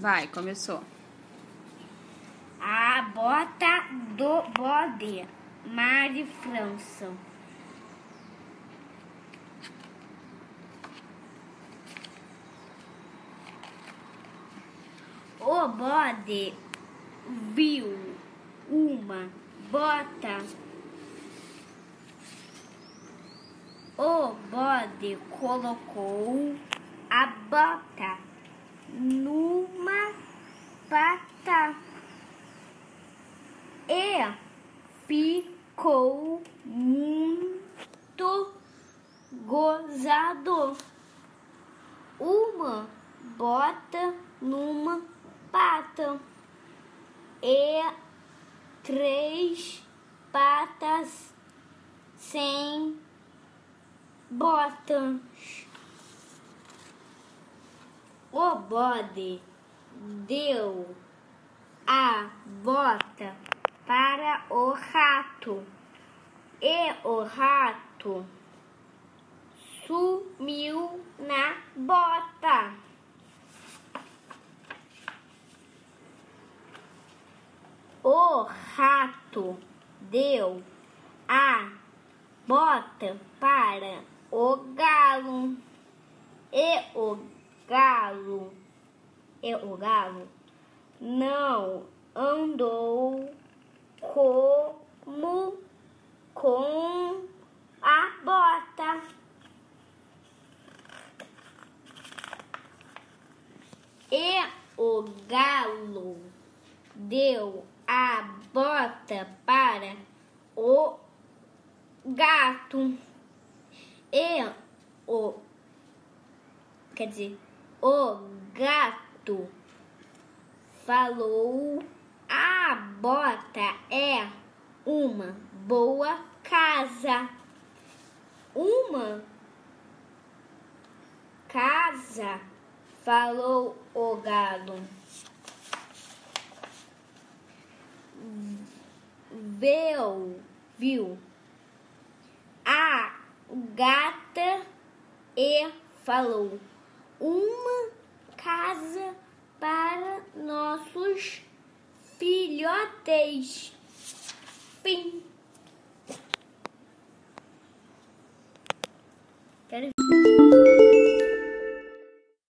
Vai, começou. A bota do bode, Mari França. O bode viu uma bota. O bode colocou a bota numa pata e ficou muito gozado. Uma bota numa pata e três patas sem botas. O bode deu a bota para o rato. E o rato sumiu na bota. O rato deu a bota para o galo. E o galo e o galo não andou como com a bota. E o galo deu a bota para o gato. E o quer dizer, o gato falou: A bota é uma boa casa. Uma casa, falou o galo. Viu, viu a gata e falou: Uma casa para nossos filhotes. Fim.